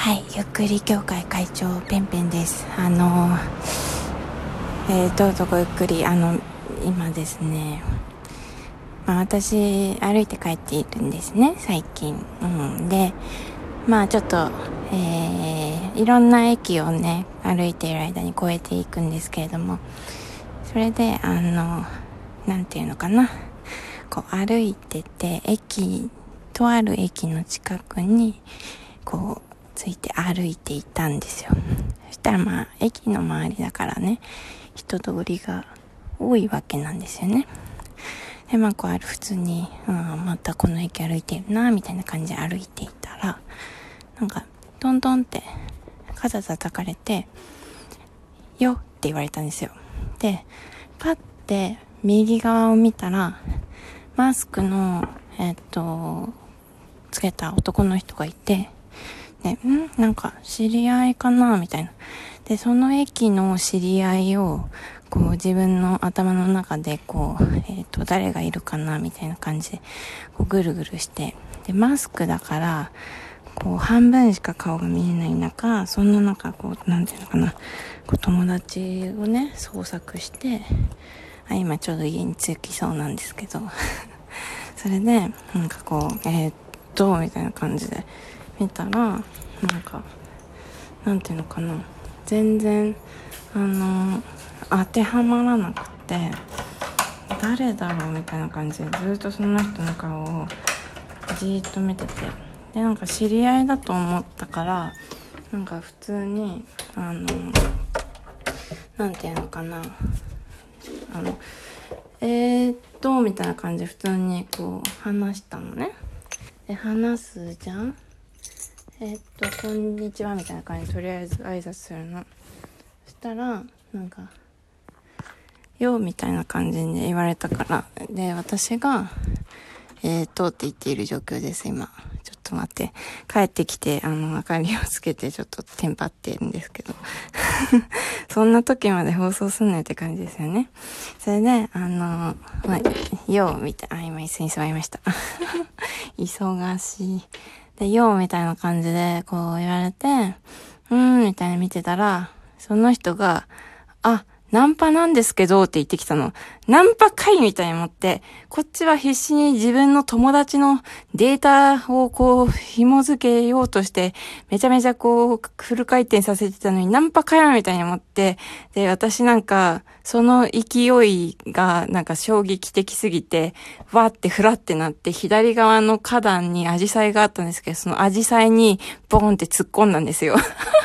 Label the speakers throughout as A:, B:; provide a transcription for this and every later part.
A: はい、ゆっくり協会会長ペンペンです。あの、えー、どうぞごゆっくり、あの、今ですね、まあ私、歩いて帰っているんですね、最近。うん。で、まあちょっと、えー、いろんな駅をね、歩いている間に越えていくんですけれども、それで、あの、なんていうのかな、こう歩いてて、駅、とある駅の近くに、こう、ついて歩いていたんですよ。そしたらまあ、駅の周りだからね、人通りが多いわけなんですよね。で、まあ、こう、ある普通に、うん、またこの駅歩いてるな、みたいな感じで歩いていたら、なんか、トントンって、肩叩かれて、よって言われたんですよ。で、パッて右側を見たら、マスクの、えっと、つけた男の人がいて、で、んなんか知り合いかなみたいな。で、その駅の知り合いを、こう自分の頭の中でこう、えっ、と、誰がいるかなみたいな感じで、こうぐるぐるして。で、マスクだから、こう半分しか顔が見えない中、そんな中、こう、なんていうのかな、こう友達をね、捜索して、あ、今ちょうど家に着きそうなんですけど、それで、なんかこう、えー、っと、みたいな感じで見たら、なんか、なんていうのかな、全然、あの、当てはまらなくて、誰だろうみたいな感じで、ずっとその人の顔をじーっと見てて、で、なんか知り合いだと思ったから、なんか普通に、あの、なんていうのかな、あの、えー、っと、みたいな感じで普通にこう話したのね。で、話すじゃん。えー、っと、こんにちはみたいな感じでとりあえず挨拶するの。そしたら、なんか、ようみたいな感じで言われたから、で、私が、えー、っとって言っている状況です、今。ちょっと待って。帰ってきて、あの、明かりをつけて、ちょっとテンパってるんですけど。そんな時まで放送すんなよって感じですよね。それで、あの、まあ、よう、みたいな、今椅子に座りました。忙しい。で、よう、みたいな感じで、こう言われて、うーん、みたいに見てたら、その人が、あ、ナンパなんですけどって言ってきたの。ナンパかいみたいに思って、こっちは必死に自分の友達のデータをこう紐付けようとして、めちゃめちゃこうフル回転させてたのにナンパかよみたいに思って、で、私なんか、その勢いがなんか衝撃的すぎて、わーってふらってなって、左側の花壇にアジサイがあったんですけど、そのアジサイにボーンって突っ込んだんですよ。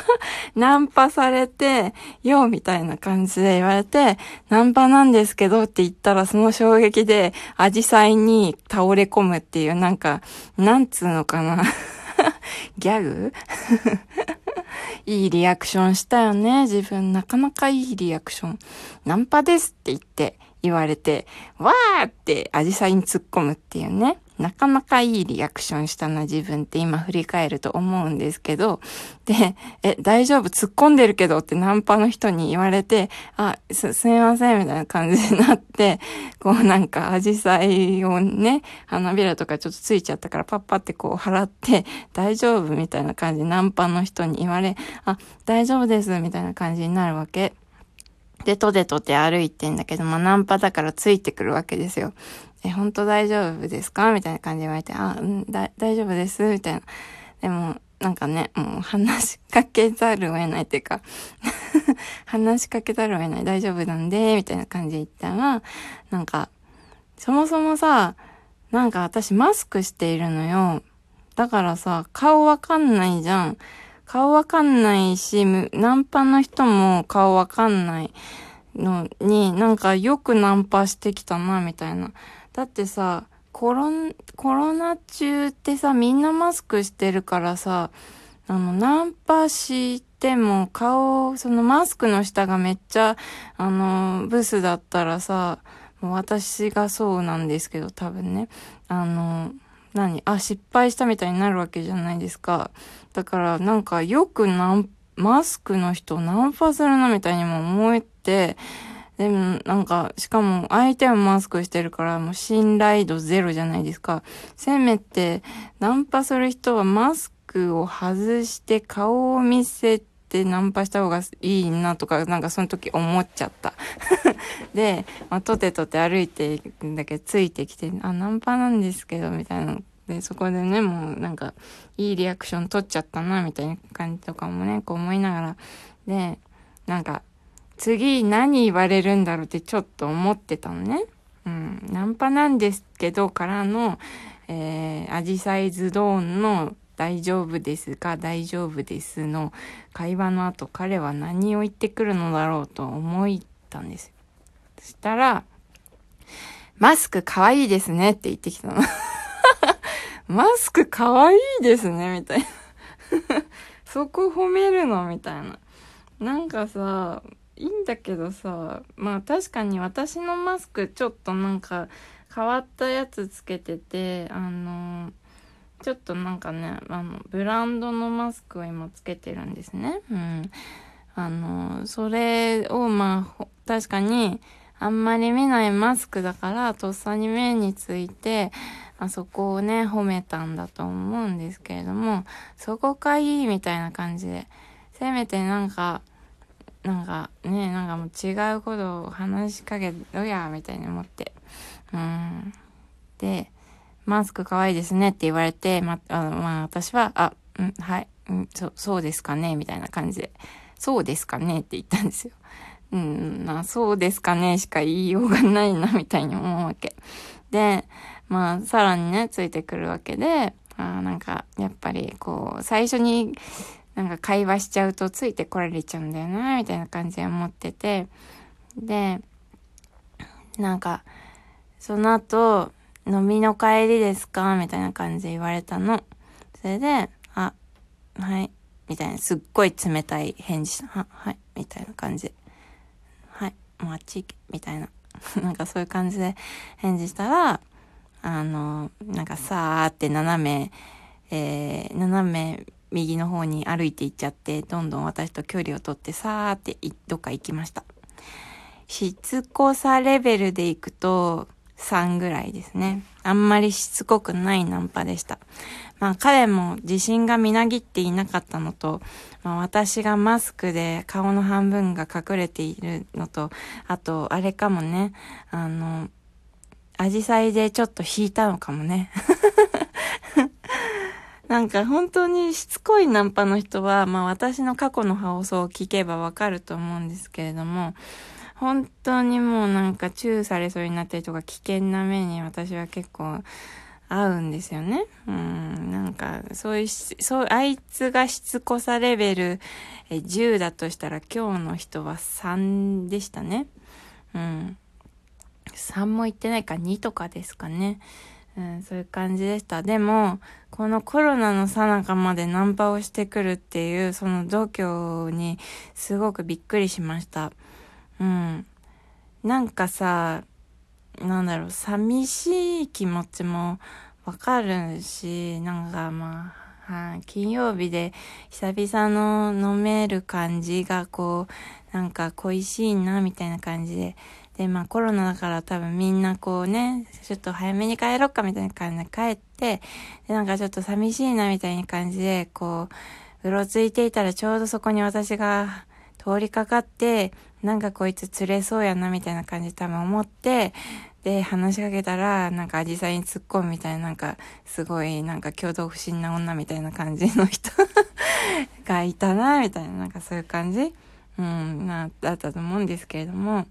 A: ナンパされて、よ、みたいな感じで言われて、ナンパなんですけどって言ったら、その衝撃で、アジサイに倒れ込むっていう、なんか、なんつうのかな。ギャグ？いいリアクションしたよね。自分、なかなかいいリアクション。ナンパですって言って、言われて、わーってアジサイに突っ込むっていうね。なかなかいいリアクションしたな自分って今振り返ると思うんですけど、で、え、大丈夫突っ込んでるけどってナンパの人に言われて、あ、す、すみませんみたいな感じになって、こうなんかアジサイをね、花びらとかちょっとついちゃったからパッパってこう払って、大丈夫みたいな感じでナンパの人に言われ、あ、大丈夫ですみたいな感じになるわけ。で、とでとて歩いてんだけど、まあ、ナンパだからついてくるわけですよ。え、本当大丈夫ですか？みたいな感じで言われて、あ、うん、大丈夫です、みたいな。でも、なんかね、もう話しかけざるを得ないっていうか、話しかけざるを得ない、大丈夫なんで、みたいな感じで言ったら、なんか、そもそもさ、なんか私マスクしているのよ。だからさ、顔わかんないじゃん。顔わかんないし、ナンパの人も顔わかんないのに、なんかよくナンパしてきたな、みたいな。だってさ、コロ、コロナ中ってさ、みんなマスクしてるからさ、あの、ナンパしても顔、そのマスクの下がめっちゃ、あの、ブスだったらさ、もう私がそうなんですけど、多分ね。あの、何？あ、失敗したみたいになるわけじゃないですか。だから、なんかよくナン、マスクの人ナンパするなみたいにも思えて、でも、なんか、しかも相手はマスクしてるから、もう信頼度ゼロじゃないですか。せめて、ナンパする人はマスクを外して顔を見せててナンパした方がいいなとか、なんかその時思っちゃった。で、まあ、とてとて歩いていくんだけど、ついてきて、あ、ナンパなんですけど、みたいな。で、そこでね、もうなんか、いいリアクション取っちゃったな、みたいな感じとかもね、こう思いながら。で、なんか、次何言われるんだろうってちょっと思ってたのね。うん。ナンパなんですけど、からの、えー、アジサイズドーンの大丈夫ですか？大丈夫ですの会話の後彼は何を言ってくるのだろうと思ったんですよ。そしたら、マスクかわいいですねって言ってきたの。マスクかわいいですねみたいな。そこ褒めるのみたいな。なんかさ、いいんだけどさ、まあ確かに私のマスクちょっとなんか変わったやつつけてて、あのーちょっとなんかね、あの、ブランドのマスクを今つけてるんですね。うん。あの、それをまあ、確かに、あんまり見ないマスクだから、とっさに目について、あそこをね、褒めたんだと思うんですけれども、そこかいいみたいな感じで、せめてなんか、なんかね、なんかもう違うことを話しかけろや、みたいに思って。うん。で、マスク可愛いですねって言われて、ま、あの、まあ、私は、あ、うん、はい、うん、そ、そうですかねみたいな感じで、そうですかねって言ったんですよ。うん、ま、そうですかねしか言いようがないな、みたいに思うわけ。で、まあ、さらにね、ついてくるわけで、あなんか、やっぱり、こう、最初に、なんか会話しちゃうとついてこられちゃうんだよな、みたいな感じで思ってて、で、なんか、その後、飲みの帰りですか？みたいな感じで言われたの。それで、あ、はい。みたいな、すっごい冷たい返事した。は、はい。みたいな感じ。はい。もうあっち行け。みたいな。なんかそういう感じで返事したら、あの、なんかさーって斜め、えー、斜め右の方に歩いて行っちゃって、どんどん私と距離を取ってさーってどっか行きました。しつこさレベルで行くと、3ぐらいですね。あんまりしつこくないナンパでした。まあ彼も自信がみなぎっていなかったのと、まあ私がマスクで顔の半分が隠れているのと、あとあれかもね、あの、アジサイでちょっと引いたのかもね。なんか本当にしつこいナンパの人は、まあ私の過去の放送を聞けばわかると思うんですけれども、本当にもうなんかチューされそうになったりとか危険な目に私は結構合うんですよね。うん、なんか、そういう、そう、あいつがしつこさレベル10だとしたら今日の人は3でしたね。うん。3も言ってないか2とかですかね。うん、そういう感じでした。でも、このコロナの最中までナンパをしてくるっていう、その度胸にすごくびっくりしました。うん。なんかさ、なんだろう、寂しい気持ちもわかるし、なんかまあ、はい、金曜日で久々の飲める感じがこう、なんか恋しいな、みたいな感じで。で、まあコロナだから多分みんなこうね、ちょっと早めに帰ろっかみたいな感じで帰って、で、なんかちょっと寂しいなみたいな感じで、こう、うろついていたらちょうどそこに私が通りかかって、なんかこいつ釣れそうやなみたいな感じで多分思って、で、話しかけたら、なんかアジサイに突っ込むみたいな、なんか、すごい、なんか挙動不審な女みたいな感じの人 がいたな、みたいな、なんかそういう感じ？うん、な、だったと思うんですけれども、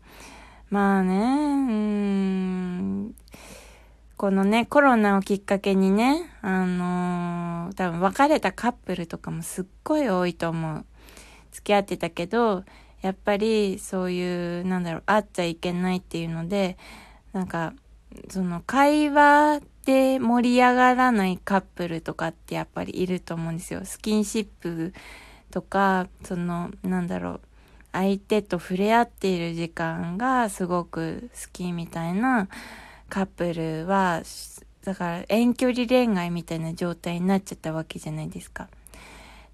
A: まあね、うん、このね、コロナをきっかけにね、あのー、多分別れたカップルとかもすっごい多いと思う。付き合ってたけど、やっぱりそういう、なんだろう、会っちゃいけないっていうので、なんか、その会話で盛り上がらないカップルとかってやっぱりいると思うんですよ。スキンシップとか、その、なんだろう、相手と触れ合っている時間がすごく好きみたいなカップルは、だから遠距離恋愛みたいな状態になっちゃったわけじゃないですか。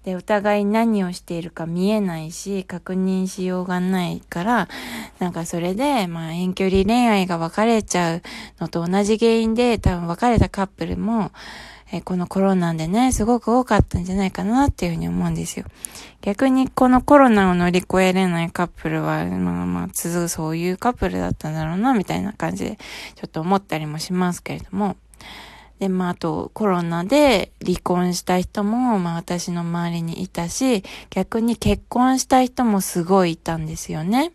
A: で、お互い何をしているか見えないし、確認しようがないから、なんかそれで、まあ遠距離恋愛が別れちゃうのと同じ原因で、多分別れたカップルも、えこのコロナでね、すごく多かったんじゃないかなっていうふうに思うんですよ。逆にこのコロナを乗り越えれないカップルは、まあまあ、続くそういうカップルだったんだろうな、みたいな感じで、ちょっと思ったりもしますけれども。で、まあ、あと、コロナで離婚した人も、まあ、私の周りにいたし、逆に結婚した人もすごいいたんですよね。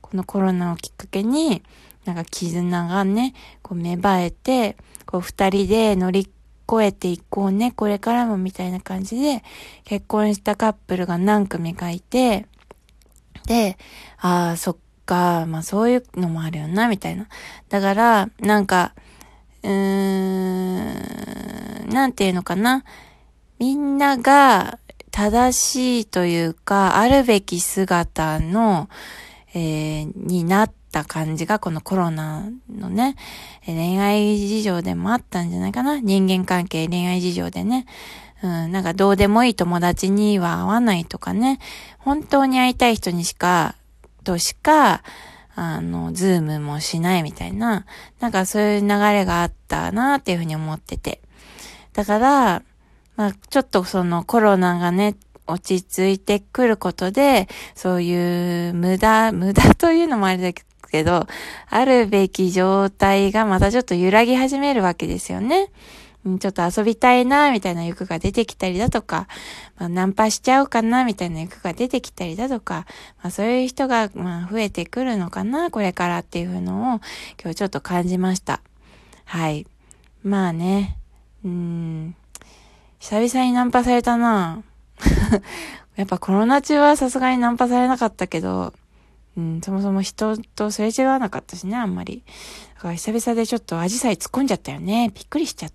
A: このコロナをきっかけに、なんか絆がね、こう芽生えて、こう二人で乗り越えていこうね、これからもみたいな感じで、結婚したカップルが何組かいて、で、ああ、そっか、まあそういうのもあるよな、みたいな。だから、なんか、うーん、なんていうのかな。みんなが正しいというか、あるべき姿の、えー、になった感じが、このコロナのね、恋愛事情でもあったんじゃないかな。人間関係、恋愛事情でね。うん、なんかどうでもいい友達には会わないとかね。本当に会いたい人にしか、としか、あの、ズームもしないみたいな、なんかそういう流れがあったなっていうふうに思ってて。だから、まあ、ちょっとそのコロナがね、落ち着いてくることで、そういう無駄、無駄というのもあれだけど、あるべき状態がまたちょっと揺らぎ始めるわけですよね。ちょっと遊びたいな、みたいな欲が出てきたりだとか、まあ、ナンパしちゃおうかな、みたいな欲が出てきたりだとか、まあ、そういう人が、まあ、増えてくるのかな、これからっていうのを、今日ちょっと感じました。はい。まあね、うん、久々にナンパされたな やっぱコロナ中はさすがにナンパされなかったけど、うん、そもそも人とすれ違わなかったしね、あんまり。だから久々でちょっとアジサイ突っ込んじゃったよね。びっくりしちゃっ